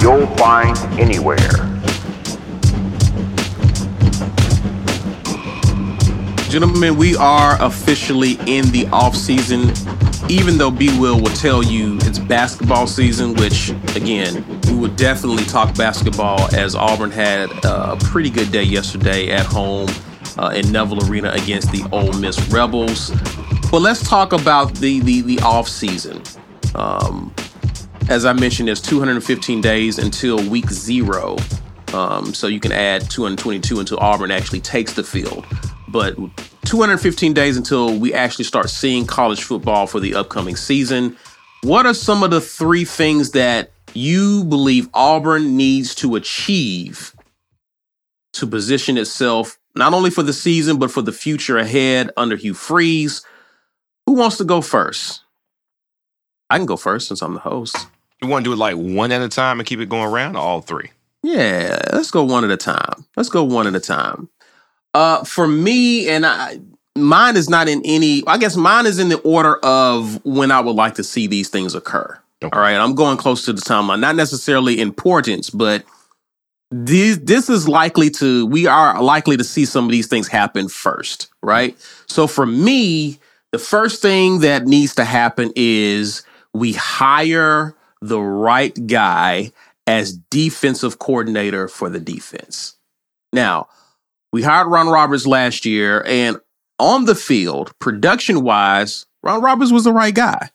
you'll find anywhere. Gentlemen, we are officially in the off season. Even though B Will will tell you it's basketball season, which again, we would definitely talk basketball as Auburn had a pretty good day yesterday at home uh, in Neville Arena against the Ole Miss Rebels. But let's talk about the the, the off season. Um, as I mentioned, there's 215 days until week zero. Um, so you can add 222 until Auburn actually takes the field. But 215 days until we actually start seeing college football for the upcoming season. What are some of the three things that you believe Auburn needs to achieve to position itself not only for the season, but for the future ahead under Hugh Freeze? Who wants to go first? I can go first since I'm the host. You want to do it like one at a time and keep it going around, or all three? Yeah, let's go one at a time. Let's go one at a time. Uh, for me, and I, mine is not in any. I guess mine is in the order of when I would like to see these things occur. Okay. All right, I'm going close to the timeline. Not necessarily importance, but this this is likely to. We are likely to see some of these things happen first, right? So for me, the first thing that needs to happen is we hire the right guy as defensive coordinator for the defense. Now, we hired Ron Roberts last year, and on the field, production wise, Ron Roberts was the right guy.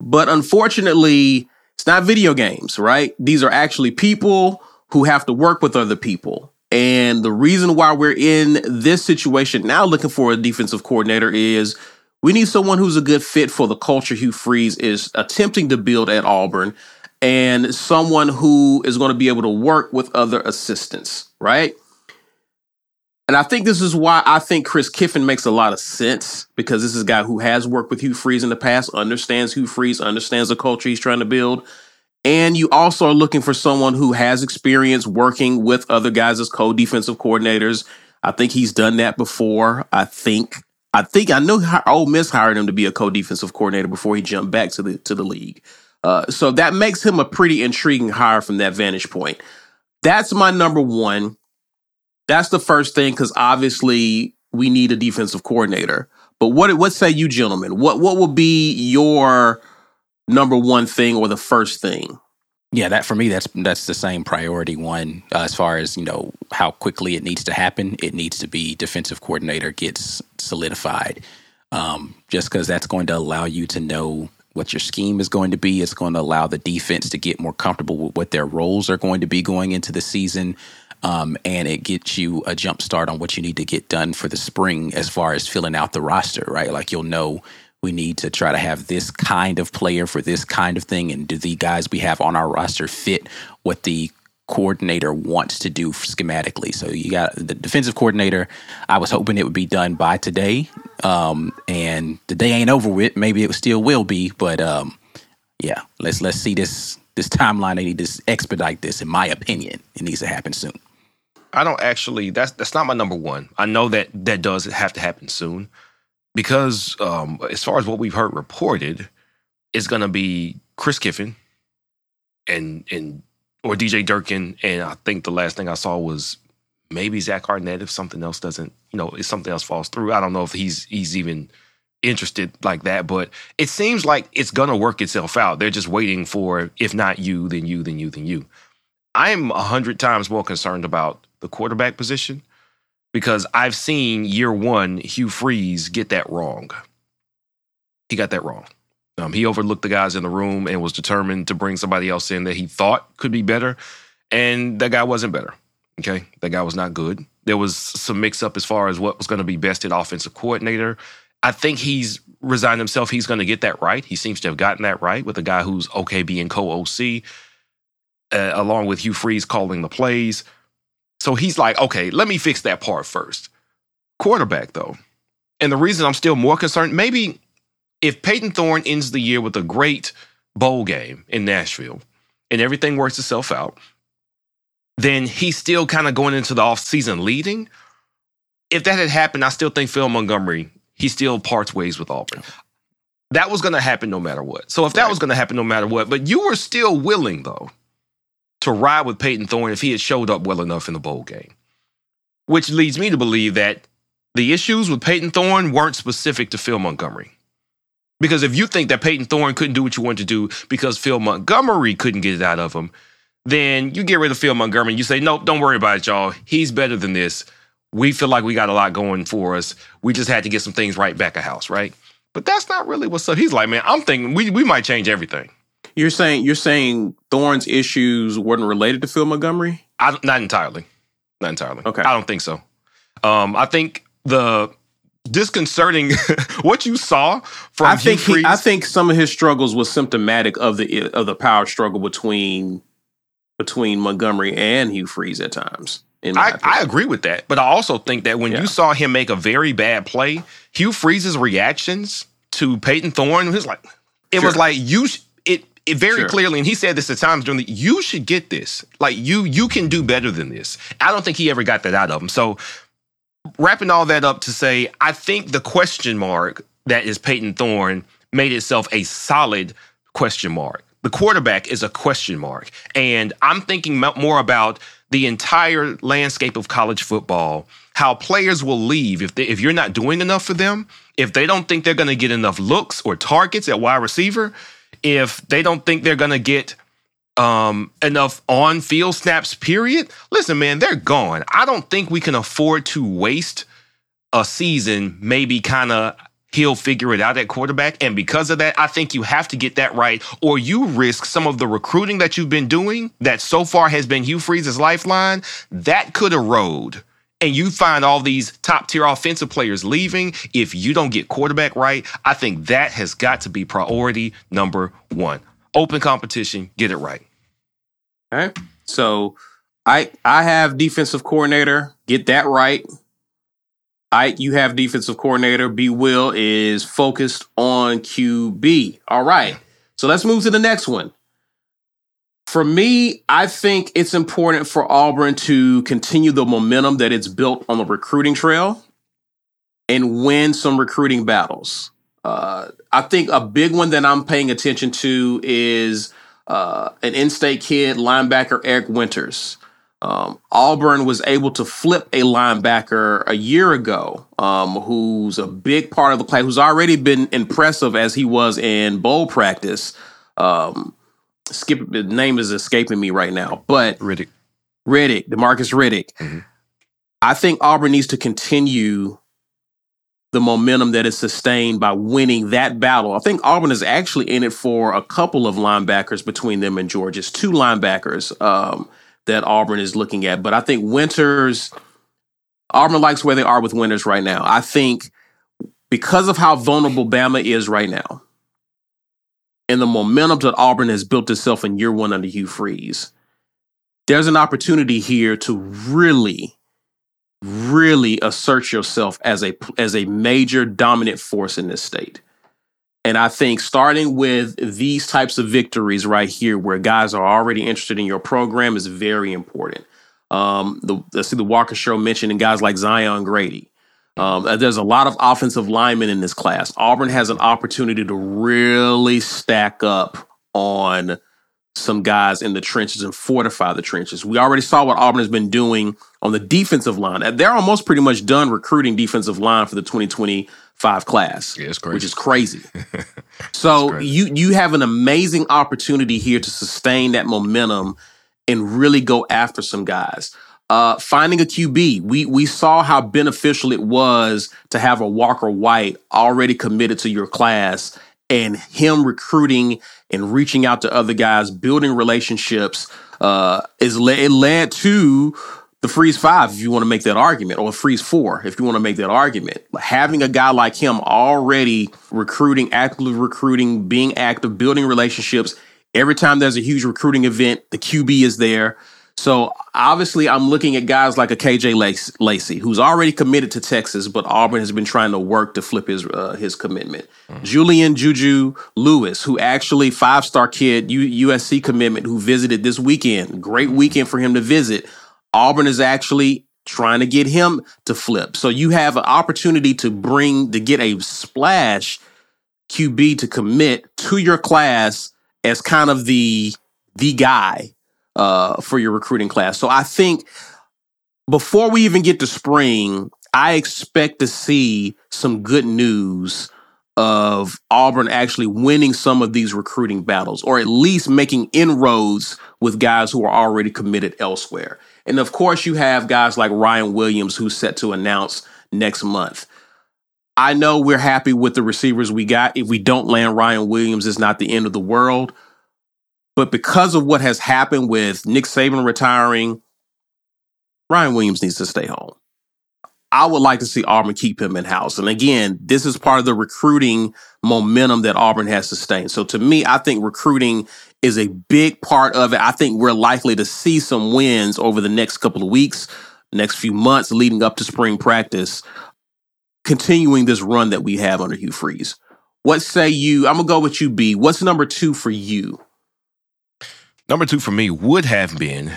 But unfortunately, it's not video games, right? These are actually people who have to work with other people. And the reason why we're in this situation now looking for a defensive coordinator is we need someone who's a good fit for the culture Hugh Freeze is attempting to build at Auburn and someone who is going to be able to work with other assistants, right? And I think this is why I think Chris Kiffin makes a lot of sense because this is a guy who has worked with Hugh Freeze in the past, understands Hugh Freeze, understands the culture he's trying to build. And you also are looking for someone who has experience working with other guys as co-defensive coordinators. I think he's done that before. I think I think I know Ole Miss hired him to be a co-defensive coordinator before he jumped back to the to the league. Uh, so that makes him a pretty intriguing hire from that vantage point. That's my number one. That's the first thing because obviously we need a defensive coordinator. But what what say you, gentlemen? What what will be your number one thing or the first thing? Yeah, that for me, that's that's the same priority one uh, as far as you know how quickly it needs to happen. It needs to be defensive coordinator gets solidified, um, just because that's going to allow you to know what your scheme is going to be. It's going to allow the defense to get more comfortable with what their roles are going to be going into the season. Um, and it gets you a jump start on what you need to get done for the spring as far as filling out the roster, right? Like you'll know we need to try to have this kind of player for this kind of thing. And do the guys we have on our roster fit what the coordinator wants to do schematically? So you got the defensive coordinator. I was hoping it would be done by today. Um, and the day ain't over with. Maybe it still will be, but um, yeah, let's let's see this this timeline. They need to expedite this. In my opinion, it needs to happen soon. I don't actually. That's that's not my number one. I know that that does have to happen soon because um, as far as what we've heard reported, it's going to be Chris Kiffin and and or DJ Durkin, and I think the last thing I saw was maybe Zach Arnett if something else doesn't, you know, if something else falls through. I don't know if he's he's even interested like that, but it seems like it's gonna work itself out. They're just waiting for if not you, then you, then you, then you. I'm a hundred times more concerned about the quarterback position because I've seen year one Hugh Freeze get that wrong. He got that wrong. Um, he overlooked the guys in the room and was determined to bring somebody else in that he thought could be better, and that guy wasn't better. Okay, that guy was not good. There was some mix up as far as what was going to be best at offensive coordinator. I think he's resigned himself. He's going to get that right. He seems to have gotten that right with a guy who's okay being co OC, uh, along with Hugh Freeze calling the plays. So he's like, okay, let me fix that part first. Quarterback, though. And the reason I'm still more concerned, maybe if Payton Thorne ends the year with a great bowl game in Nashville and everything works itself out, then he's still kind of going into the offseason leading. If that had happened, I still think Phil Montgomery, he still parts ways with Auburn. That was going to happen no matter what. So if that right. was going to happen no matter what, but you were still willing, though, to ride with Payton Thorne if he had showed up well enough in the bowl game. Which leads me to believe that the issues with Payton Thorne weren't specific to Phil Montgomery. Because if you think that Payton Thorne couldn't do what you wanted to do because Phil Montgomery couldn't get it out of him, then you get rid of Phil Montgomery. You say, nope, don't worry about it, y'all. He's better than this. We feel like we got a lot going for us. We just had to get some things right back a house, right? But that's not really what's up. He's like, man, I'm thinking we, we might change everything. You're saying you're saying Thorne's issues weren't related to Phil Montgomery? I, not entirely. Not entirely. Okay. I don't think so. Um, I think the disconcerting what you saw from I think he, I think some of his struggles was symptomatic of the of the power struggle between between Montgomery and Hugh Freeze at times. I, I, agree with that, but I also think that when yeah. you saw him make a very bad play, Hugh Freeze's reactions to Payton Thorne was like, it sure. was like you. It very sure. clearly, and he said this at times during the. You should get this. Like you, you can do better than this. I don't think he ever got that out of him. So wrapping all that up to say, I think the question mark that is Payton Thorne made itself a solid question mark. The quarterback is a question mark. And I'm thinking more about the entire landscape of college football, how players will leave if, they, if you're not doing enough for them, if they don't think they're going to get enough looks or targets at wide receiver, if they don't think they're going to get um, enough on field snaps, period. Listen, man, they're gone. I don't think we can afford to waste a season, maybe kind of he'll figure it out at quarterback. And because of that, I think you have to get that right, or you risk some of the recruiting that you've been doing that so far has been Hugh Freeze's lifeline. That could erode. And you find all these top tier offensive players leaving if you don't get quarterback right. I think that has got to be priority number one. Open competition, get it right. Okay. So I I have defensive coordinator. Get that right. I you have defensive coordinator. B Will is focused on QB. All right. So let's move to the next one. For me, I think it's important for Auburn to continue the momentum that it's built on the recruiting trail and win some recruiting battles. Uh, I think a big one that I'm paying attention to is uh, an in-state kid, linebacker Eric Winters. Um, Auburn was able to flip a linebacker a year ago, um, who's a big part of the class, who's already been impressive as he was in bowl practice. Um, skip the name is escaping me right now, but Riddick, Riddick, Demarcus Riddick. Mm-hmm. I think Auburn needs to continue the momentum that is sustained by winning that battle. I think Auburn is actually in it for a couple of linebackers between them and Georgia. It's two linebackers um, that Auburn is looking at. But I think Winters, Auburn likes where they are with Winters right now. I think because of how vulnerable Bama is right now and the momentum that Auburn has built itself in year one under Hugh Freeze, there's an opportunity here to really really assert yourself as a as a major dominant force in this state. And I think starting with these types of victories right here, where guys are already interested in your program, is very important. Um, the, let's see the Walker Show mentioning guys like Zion Grady. Um, there's a lot of offensive linemen in this class. Auburn has an opportunity to really stack up on some guys in the trenches and fortify the trenches. We already saw what Auburn has been doing on the defensive line. They're almost pretty much done recruiting defensive line for the 2025 class, yeah, which is crazy. so crazy. you you have an amazing opportunity here to sustain that momentum and really go after some guys. Uh, finding a QB, we we saw how beneficial it was to have a Walker White already committed to your class, and him recruiting and reaching out to other guys, building relationships. Uh, is it led to the freeze five if you want to make that argument, or freeze four if you want to make that argument. Having a guy like him already recruiting, actively recruiting, being active, building relationships. Every time there's a huge recruiting event, the QB is there. So obviously, I'm looking at guys like a KJ Lacey, who's already committed to Texas, but Auburn has been trying to work to flip his uh, his commitment. Mm-hmm. Julian Juju Lewis, who actually five star kid U- USC commitment, who visited this weekend. Great weekend for him to visit. Auburn is actually trying to get him to flip. So you have an opportunity to bring to get a splash QB to commit to your class as kind of the the guy uh, for your recruiting class. So I think before we even get to spring, I expect to see some good news of Auburn actually winning some of these recruiting battles, or at least making inroads with guys who are already committed elsewhere. And of course, you have guys like Ryan Williams, who's set to announce next month. I know we're happy with the receivers we got. If we don't land Ryan Williams, it's not the end of the world. But because of what has happened with Nick Saban retiring, Ryan Williams needs to stay home. I would like to see Auburn keep him in house. And again, this is part of the recruiting momentum that Auburn has sustained. So to me, I think recruiting is a big part of it. I think we're likely to see some wins over the next couple of weeks, next few months leading up to spring practice, continuing this run that we have under Hugh Freeze. What say you? I'm going to go with you, B. What's number two for you? Number two for me would have been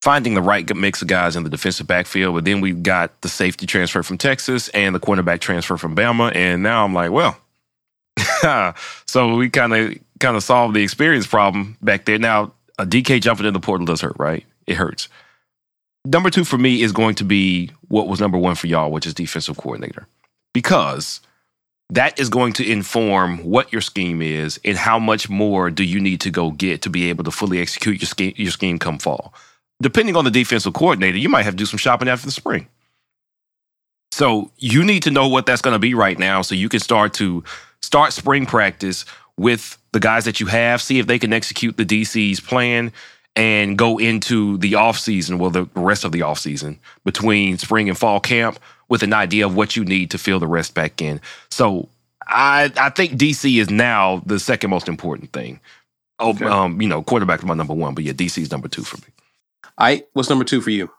finding the right mix of guys in the defensive backfield. But then we've got the safety transfer from Texas and the cornerback transfer from Bama. And now I'm like, well, so we kind of kind of solved the experience problem back there. Now, a DK jumping in the portal does hurt, right? It hurts. Number two for me is going to be what was number one for y'all, which is defensive coordinator. Because – that is going to inform what your scheme is and how much more do you need to go get to be able to fully execute your scheme, your scheme come fall. Depending on the defensive coordinator, you might have to do some shopping after the spring. So you need to know what that's going to be right now so you can start to start spring practice with the guys that you have, see if they can execute the DC's plan and go into the off season, well, the rest of the off season between spring and fall camp with an idea of what you need to fill the rest back in. So I I think DC is now the second most important thing. Oh, okay. um, you know, quarterback is my number one, but yeah, DC is number two for me. All right, what's number two for you?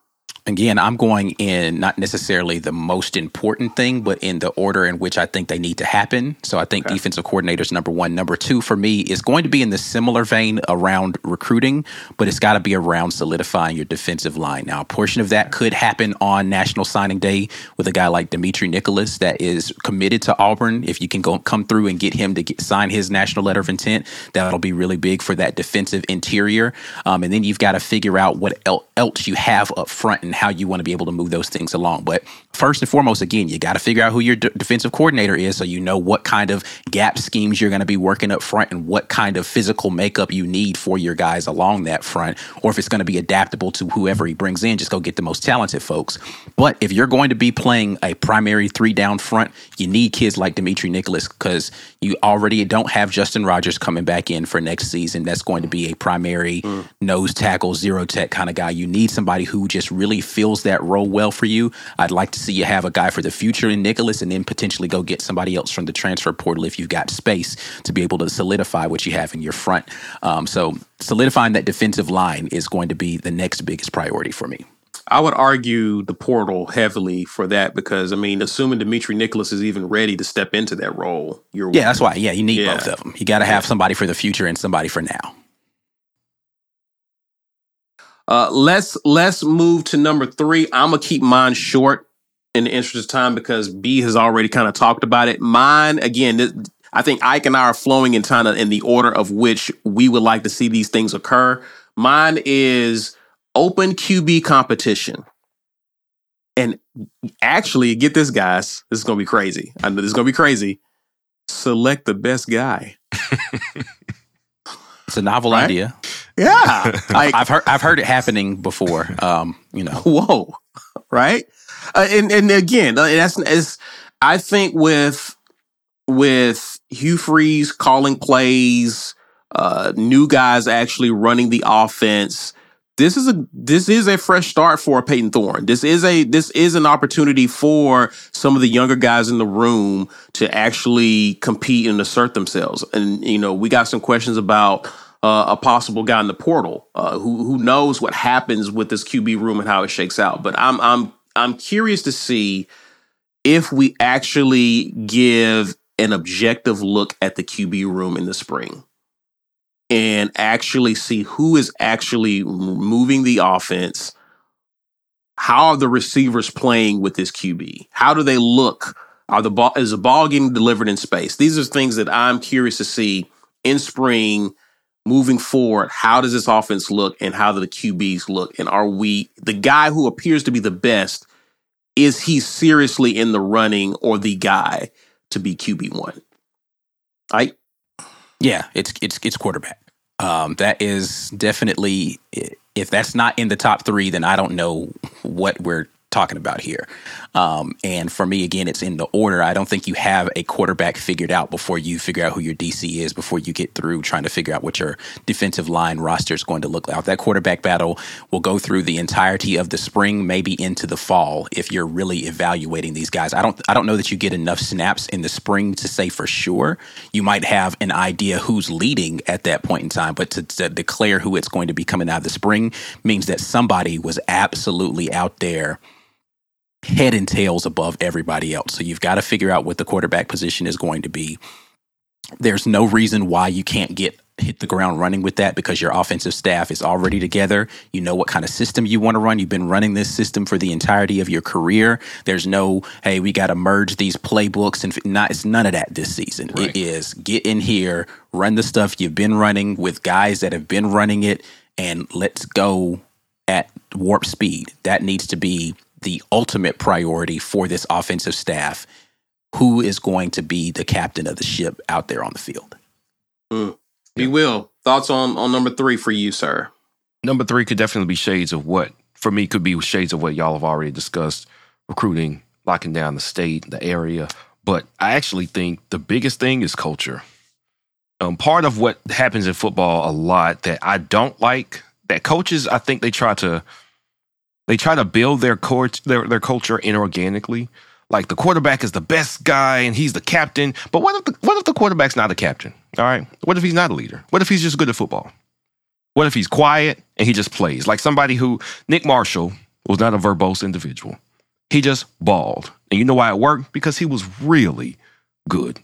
Again, I'm going in not necessarily the most important thing, but in the order in which I think they need to happen. So I think okay. defensive coordinators number one. Number two for me is going to be in the similar vein around recruiting, but it's got to be around solidifying your defensive line. Now, a portion of that could happen on National Signing Day with a guy like Dimitri Nicholas that is committed to Auburn. If you can go come through and get him to get, sign his national letter of intent, that'll be really big for that defensive interior. Um, and then you've got to figure out what else you have up front and how you want to be able to move those things along. But first and foremost, again, you got to figure out who your d- defensive coordinator is so you know what kind of gap schemes you're going to be working up front and what kind of physical makeup you need for your guys along that front, or if it's going to be adaptable to whoever he brings in, just go get the most talented folks. But if you're going to be playing a primary three down front, you need kids like Dimitri Nicholas because you already don't have Justin Rogers coming back in for next season. That's going to be a primary mm. nose tackle, zero tech kind of guy. You need somebody who just really fills that role well for you. I'd like to see you have a guy for the future in Nicholas and then potentially go get somebody else from the transfer portal if you've got space to be able to solidify what you have in your front. Um, so solidifying that defensive line is going to be the next biggest priority for me. I would argue the portal heavily for that because I mean, assuming Dimitri Nicholas is even ready to step into that role, you're Yeah, that's why. Yeah, you need Yeah. both of them. You got to have somebody for the future and somebody for now. Uh, let's let's move to number three. I'm gonna keep mine short in the interest of time because B has already kind of talked about it. Mine again. This, I think Ike and I are flowing in kind of in the order of which we would like to see these things occur. Mine is open QB competition. And actually, get this, guys. This is gonna be crazy. I know this is gonna be crazy. Select the best guy. It's a novel Right? idea. Yeah, like I've heard I've heard it happening before. Um, you know, whoa, right? Uh, and and again, uh, that's is I think with with Hugh Freeze calling plays, uh, new guys actually running the offense. This is a this is a fresh start for Payton Thorne. This is a this is an opportunity for some of the younger guys in the room to actually compete and assert themselves. And you know, we got some questions about uh, a possible guy in the portal uh, who who knows what happens with this QB room and how it shakes out. But I'm I'm I'm curious to see if we actually give an objective look at the QB room in the spring and actually see who is actually moving the offense. How are the receivers playing with this QB? How do they look? Are the ball is the ball getting delivered in space? These are things that I'm curious to see in spring moving forward. How does this offense look and how do the QBs look? And are we the guy who appears to be the best? Is he seriously in the running or the guy to be QB one? I yeah, it's it's it's quarterback. Um, that is definitely if that's not in the top three, then I don't know what we're talking about here. Um, and for me, again, it's in the order. I don't think you have a quarterback figured out before you figure out who your DC is, before you get through trying to figure out what your defensive line roster is going to look like. That quarterback battle will go through the entirety of the spring, maybe into the fall, if you're really evaluating these guys. I don't, I don't know that you get enough snaps in the spring to say for sure. You might have an idea who's leading at that point in time, but to, to declare who it's going to be coming out of the spring means that somebody was absolutely out there head and tails above everybody else. So you've got to figure out what the quarterback position is going to be. There's no reason why you can't get hit the ground running with that because your offensive staff is already together. You know what kind of system you want to run. You've been running this system for the entirety of your career. There's no, hey, we got to merge these playbooks and not. It's none of that this season. Right. It is get in here, run the stuff you've been running with guys that have been running it, and let's go at warp speed. That needs to be the ultimate priority for this offensive staff. Who is going to be the captain of the ship out there on the field? we will. Thoughts on on number three for you, sir? Number three could definitely be shades of what, for me, could be shades of what y'all have already discussed recruiting, locking down the state, the area. But I actually think the biggest thing is culture. Um, part of what happens in football a lot that I don't like, that coaches, I think they try to they try to build their court their, their culture inorganically. Like the quarterback is the best guy and he's the captain. But what if the what if the quarterback's not a captain? All right. What if he's not a leader? What if he's just good at football? What if he's quiet and he just plays? Like somebody who Nick Marshall was not a verbose individual. He just balled. And you know why it worked? Because he was really good.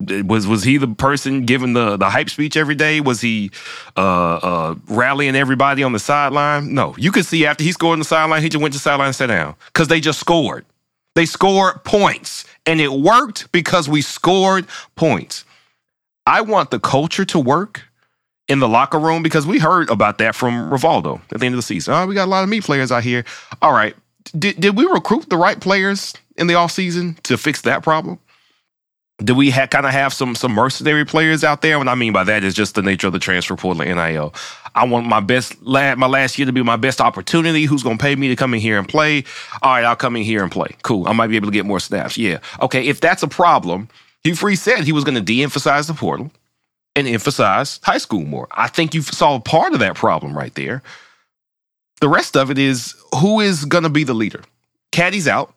Was was he the person giving the the hype speech every day? Was he uh, uh, rallying everybody on the sideline? No. You could see after he scored on the sideline, he just went to the sideline and sat down because they just scored. They scored points, and it worked because we scored points. I want the culture to work in the locker room because we heard about that from Rivaldo at the end of the season. Oh, we got a lot of me players out here. All right. Did, did we recruit the right players in the offseason to fix that problem? Do we ha- kind of have some some mercenary players out there? What I mean by that is just the nature of the transfer portal and NIL. I want my best la- my last year to be my best opportunity. Who's going to pay me to come in here and play? All right, I'll come in here and play. Cool. I might be able to get more snaps. Yeah. Okay. If that's a problem, Hugh Freeze said he was going to de-emphasize the portal and emphasize high school more. I think you've solved part of that problem right there. The rest of it is who is going to be the leader. Caddy's out.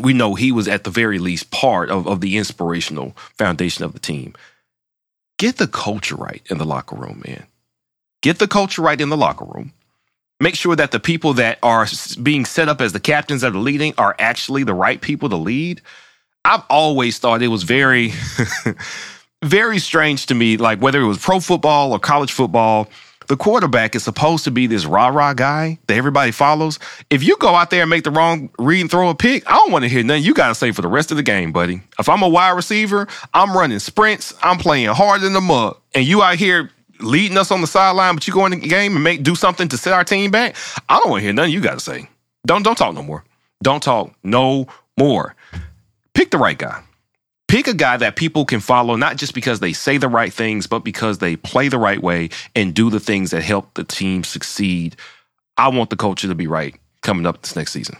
We know he was at the very least part of, of the inspirational foundation of the team. Get the culture right in the locker room, man. Get the culture right in the locker room. Make sure that the people that are being set up as the captains that are leading are actually the right people to lead. I've always thought it was very, very strange to me, like whether it was pro football or college football, the quarterback is supposed to be this rah rah guy that everybody follows. If you go out there and make the wrong read and throw a pick, I don't want to hear nothing you got to say for the rest of the game, buddy. If I'm a wide receiver, I'm running sprints, I'm playing hard in the mud, and you out here leading us on the sideline, but you go in the game and make do something to set our team back. I don't want to hear nothing you got to say. Don't don't talk no more. Don't talk no more. Pick the right guy. Pick a guy that people can follow, not just because they say the right things, but because they play the right way and do the things that help the team succeed. I want the culture to be right coming up this next season.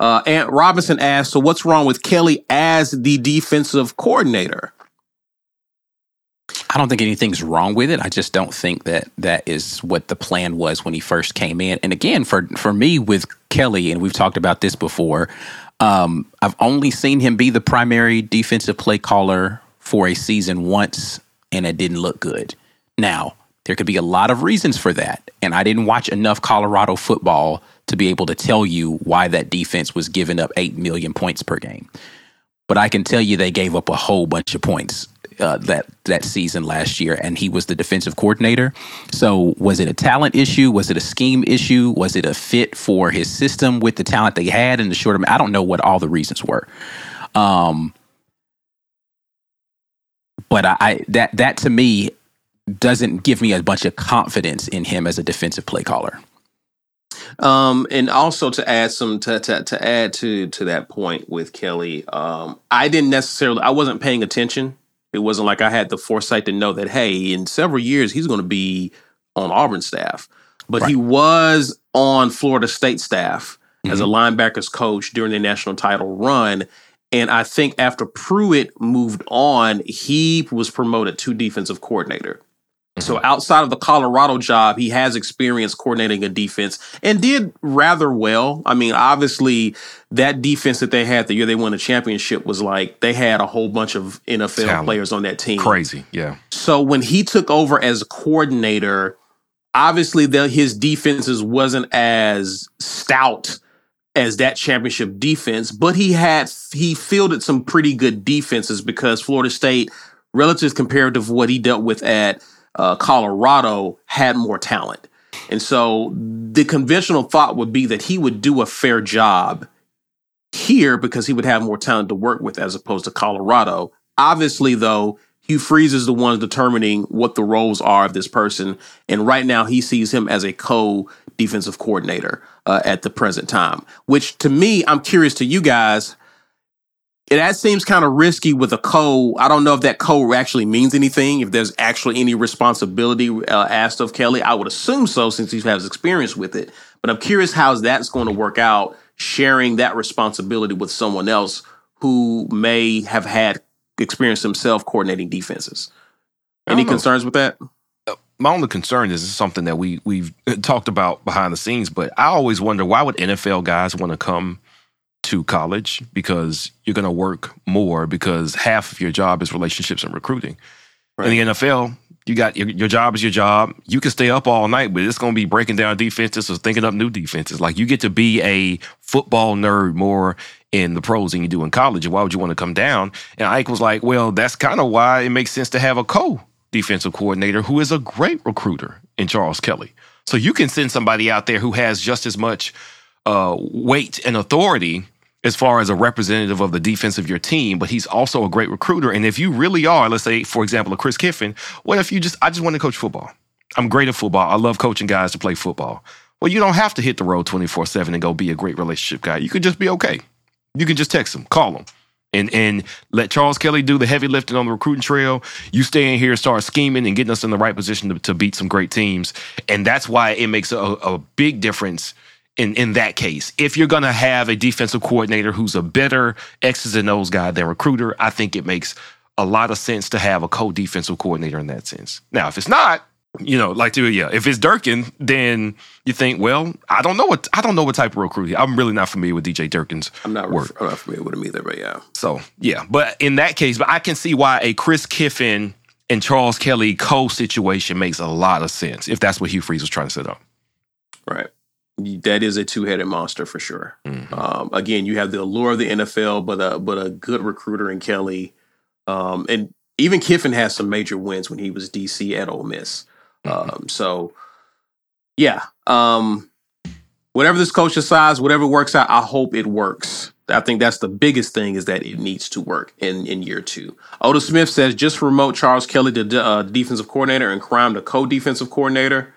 Uh, Ant Robinson asked, "So what's wrong with Kelly as the defensive coordinator?" I don't think anything's wrong with it. I just don't think that that is what the plan was when he first came in. And again, for for me with Kelly, and we've talked about this before, um, I've only seen him be the primary defensive play caller for a season once, and it didn't look good. Now, there could be a lot of reasons for that, and I didn't watch enough Colorado football to be able to tell you why that defense was giving up 8 million points per game. But I can tell you they gave up a whole bunch of points uh, that that season last year, and he was the defensive coordinator. So, was it a talent issue? Was it a scheme issue? Was it a fit for his system with the talent they had in the short? I don't know what all the reasons were. Um, but I, I that that to me doesn't give me a bunch of confidence in him as a defensive play caller. Um, and also to add some to, to, to add to to that point with Kelly, um, I didn't necessarily I wasn't paying attention it wasn't like I had the foresight to know that, hey, in several years, he's going to be on Auburn staff. But right. he was on Florida State staff mm-hmm. as a mm-hmm. linebackers coach during the national title run. And I think after Pruitt moved on, he was promoted to defensive coordinator. So mm-hmm. outside of the Colorado job, he has experience coordinating a defense and did rather well. I mean, obviously, that defense that they had the year they won the championship was like they had a whole bunch of NFL Talent. players on that team. Crazy, yeah. So when he took over as coordinator, obviously the, his defenses wasn't as stout as that championship defense, but he had he fielded some pretty good defenses because Florida State, relative compared to what he dealt with at uh, Colorado had more talent. And so the conventional thought would be that he would do a fair job here because he would have more talent to work with as opposed to Colorado. Obviously, though, Hugh Freeze is the one determining what the roles are of this person. And right now, he sees him as a co defensive coordinator uh, at the present time, which to me, I'm curious to you guys that seems kind of risky with a co. I don't know if that co actually means anything. If there's actually any responsibility uh, asked of Kelly, I would assume so since he has experience with it. But I'm curious how that's going to work out, sharing that responsibility with someone else who may have had experience himself coordinating defenses. Any concerns with that? Uh, my only concern is something that we we've talked about behind the scenes, but I always wonder why would NFL guys want to come to college because you're going to work more because half of your job is relationships and recruiting. Right. In the NFL, you got your, your job is your job. You can stay up all night, but it's going to be breaking down defenses or thinking up new defenses. Like you get to be a football nerd more in the pros than you do in college. And why would you want to come down? And Ike was like, well, that's kind of why it makes sense to have a co defensive coordinator who is a great recruiter in Charles Kelly. So you can send somebody out there who has just as much uh, weight and authority as far as a representative of the defense of your team, but he's also a great recruiter. And if you really are, let's say, for example, a Chris Kiffin, what if you just, I just want to coach football? I'm great at football. I love coaching guys to play football. Well, you don't have to hit the road 24 7 and go be a great relationship guy. You could just be okay. You can just text him, call him, and, and let Charles Kelly do the heavy lifting on the recruiting trail. You stay in here, start scheming, and getting us in the right position to, to beat some great teams. And that's why it makes a, a big difference in, in that case. If you're going to have a defensive coordinator who's a better X's and O's guy than recruiter, I think it makes a lot of sense to have a co-defensive coordinator in that sense. Now, if it's not, you know, like to yeah, if it's Durkin, then you think, well, I don't know what I don't know what type of recruiter. I'm really not familiar with DJ Durkin's I'm not work. I'm not familiar with him either, but yeah. So yeah, but in that case, but I can see why a Chris Kiffin and Charles Kelly co situation makes a lot of sense if that's what Hugh Freeze was trying to set up. That is a two-headed monster for sure. Um, again, you have the allure of the NFL, but a but a good recruiter in Kelly, um, and even Kiffin has some major wins when he was DC at Ole Miss. Um, so, yeah, um, whatever this coach decides, whatever works out, I hope it works. I think that's the biggest thing is that it needs to work in, in year two. Otis Smith says just promote Charles Kelly to uh, defensive coordinator and Crime to co-defensive coordinator.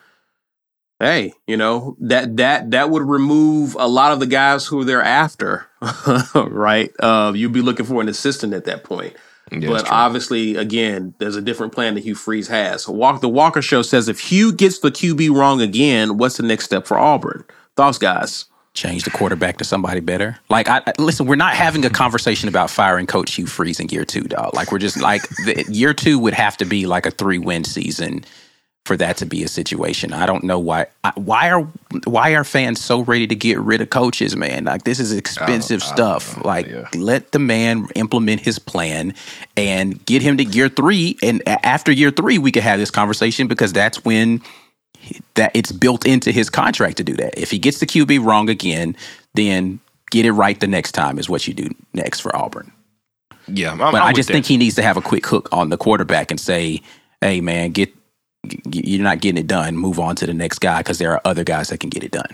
Hey, you know that that that would remove a lot of the guys who they're after, right? Uh, you'd be looking for an assistant at that point. Yeah, but obviously, again, there's a different plan that Hugh Freeze has. Walk the Walker Show says if Hugh gets the QB wrong again, what's the next step for Auburn? Thoughts, guys? change the quarterback to somebody better. Like, I, I- listen, we're not having a conversation about firing Coach Hugh Freeze in year two, dog. Like, we're just like the, year two would have to be like a three win season for that to be a situation. I don't know why. Why are why are fans so ready to get rid of coaches, man? Like, this is expensive stuff. Like, let the man implement his plan and get him to year three. And after year three, we could have this conversation because that's when that it's built into his contract to do that. If he gets the QB wrong again, then get it right the next time is what you do next for Auburn. Yeah, I'm, But I'm i just that. think he needs to have a quick hook on the quarterback and say, "Hey, man, get, you're not getting it done. Move on to the next guy because there are other guys that can get it done."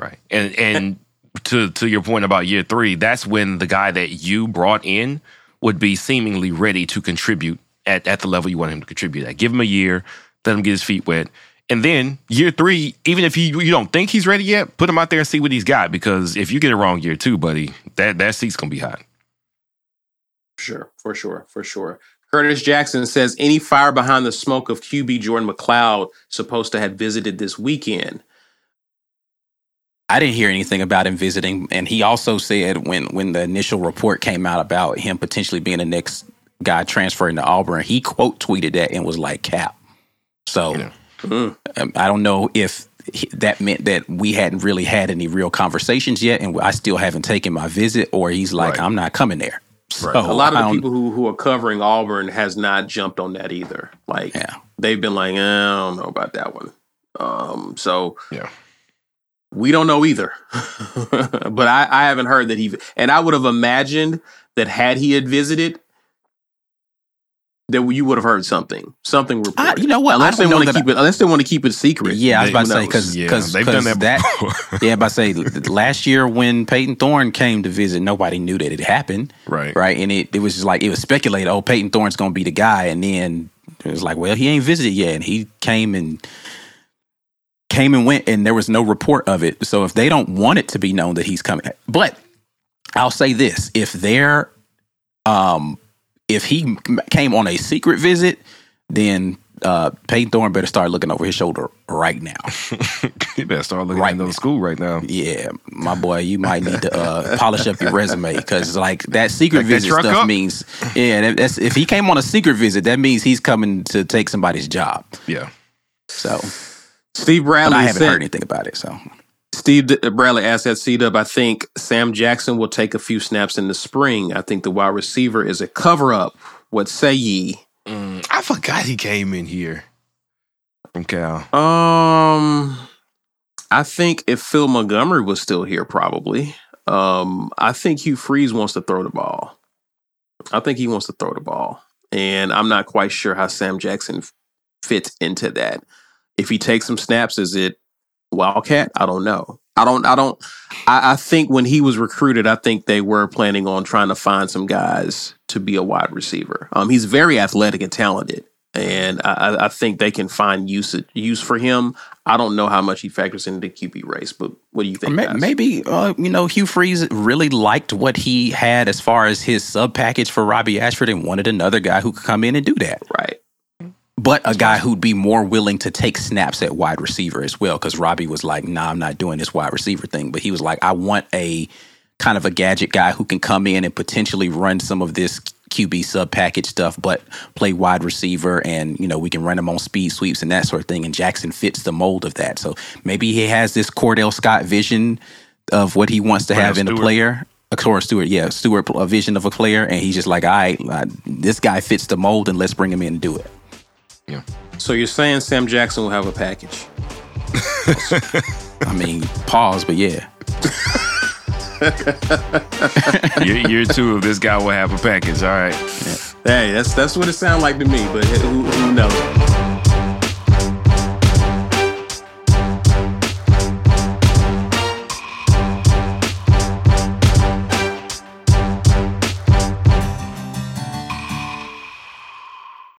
Right. And and to to your point about year three, that's when the guy that you brought in would be seemingly ready to contribute at, at the level you want him to contribute at. Give him a year, let him get his feet wet. And then year three, even if you you don't think he's ready yet, put him out there and see what he's got. Because if you get it wrong year two, buddy, that that seat's gonna be hot. Sure, for sure, for sure. Curtis Jackson says any fire behind the smoke of QB Jordan McCloud supposed to have visited this weekend. I didn't hear anything about him visiting, and he also said when when the initial report came out about him potentially being the next guy transferring to Auburn, he quote tweeted that and was like cap. So Mm. um, I don't know if that meant that we hadn't really had any real conversations yet, and I still haven't taken my visit, or he's like, Right. I'm not coming there. So a lot of the people who, who are covering Auburn has not jumped on that either. Like Yeah. they've been like, eh, I don't know about that one. Um, so Yeah. we don't know either. but I, I haven't heard that he and I would have imagined that had he had visited, that you would have heard something, something reported. you know what? I Unless they want to that keep it, unless they want to keep it secret. Yeah, I was about to say knows? because Yeah, because they've done that that before. yeah, I was about to say last year when Payton Thorne came to visit, nobody knew that it happened. Right. right, and it, it was just like it was speculated. Oh, Payton Thorne's going to be the guy, and then it was like, well, he ain't visited yet, and he came and came and went, and there was no report of it. So if they don't want it to be known that he's coming, but I'll say this: if they're um if he came on a secret visit, then uh, Payton Thorne better start looking over his shoulder right now. you better start looking Right at now. those school right now. Yeah, my boy, you might need to uh, polish up your resume because like that secret Back visit truck stuff up. means yeah. That's if he came on a secret visit, that means he's coming to take somebody's job. Yeah. So, Steve but Bradley I haven't said- heard anything about it. So, Steve Bradley asked at C Dub, I think Sam Jackson will take a few snaps in the spring. I think the wide receiver is a cover up. What say ye? Mm, I forgot he came in here from Cal. Um, I think if Phil Montgomery was still here, probably. Um, I think Hugh Freeze wants to throw the ball. I think he wants to throw the ball, and I'm not quite sure how Sam Jackson fits into that. If he takes some snaps, is it Wildcat? I don't know. I don't. I don't. I, I think when he was recruited, I think they were planning on trying to find some guys to be a wide receiver. Um, he's very athletic and talented, and I, I- think they can find use use for him. I don't know how much he factors into the QB race, but what do you think? Guys? maybe uh, you know Hugh Freeze really liked what he had as far as his sub package for Robbie Ashford and wanted another guy who could come in and do that. right. But a guy who'd be more willing to take snaps at wide receiver as well. Because Robbie was like, "Nah, I'm not doing this wide receiver thing." But he was like, "I want a kind of a gadget guy who can come in and potentially run some of this QB sub package stuff, but play wide receiver, and you know we can run him on speed sweeps and that sort of thing." And Jackson fits the mold of that. So maybe he has this Cordell Scott vision of what he wants to Cordell have in a player. A Cordell Stewart, yeah, Stewart, a vision of a player, and he's just like, "All right, this guy fits the mold, and let's bring him in and do it." Yeah. So you're saying Sam Jackson will have a package? I mean, pause, but yeah. year, year two of this guy will have a package. All right. Hey, that's that's what it sounds like to me, but who, who knows?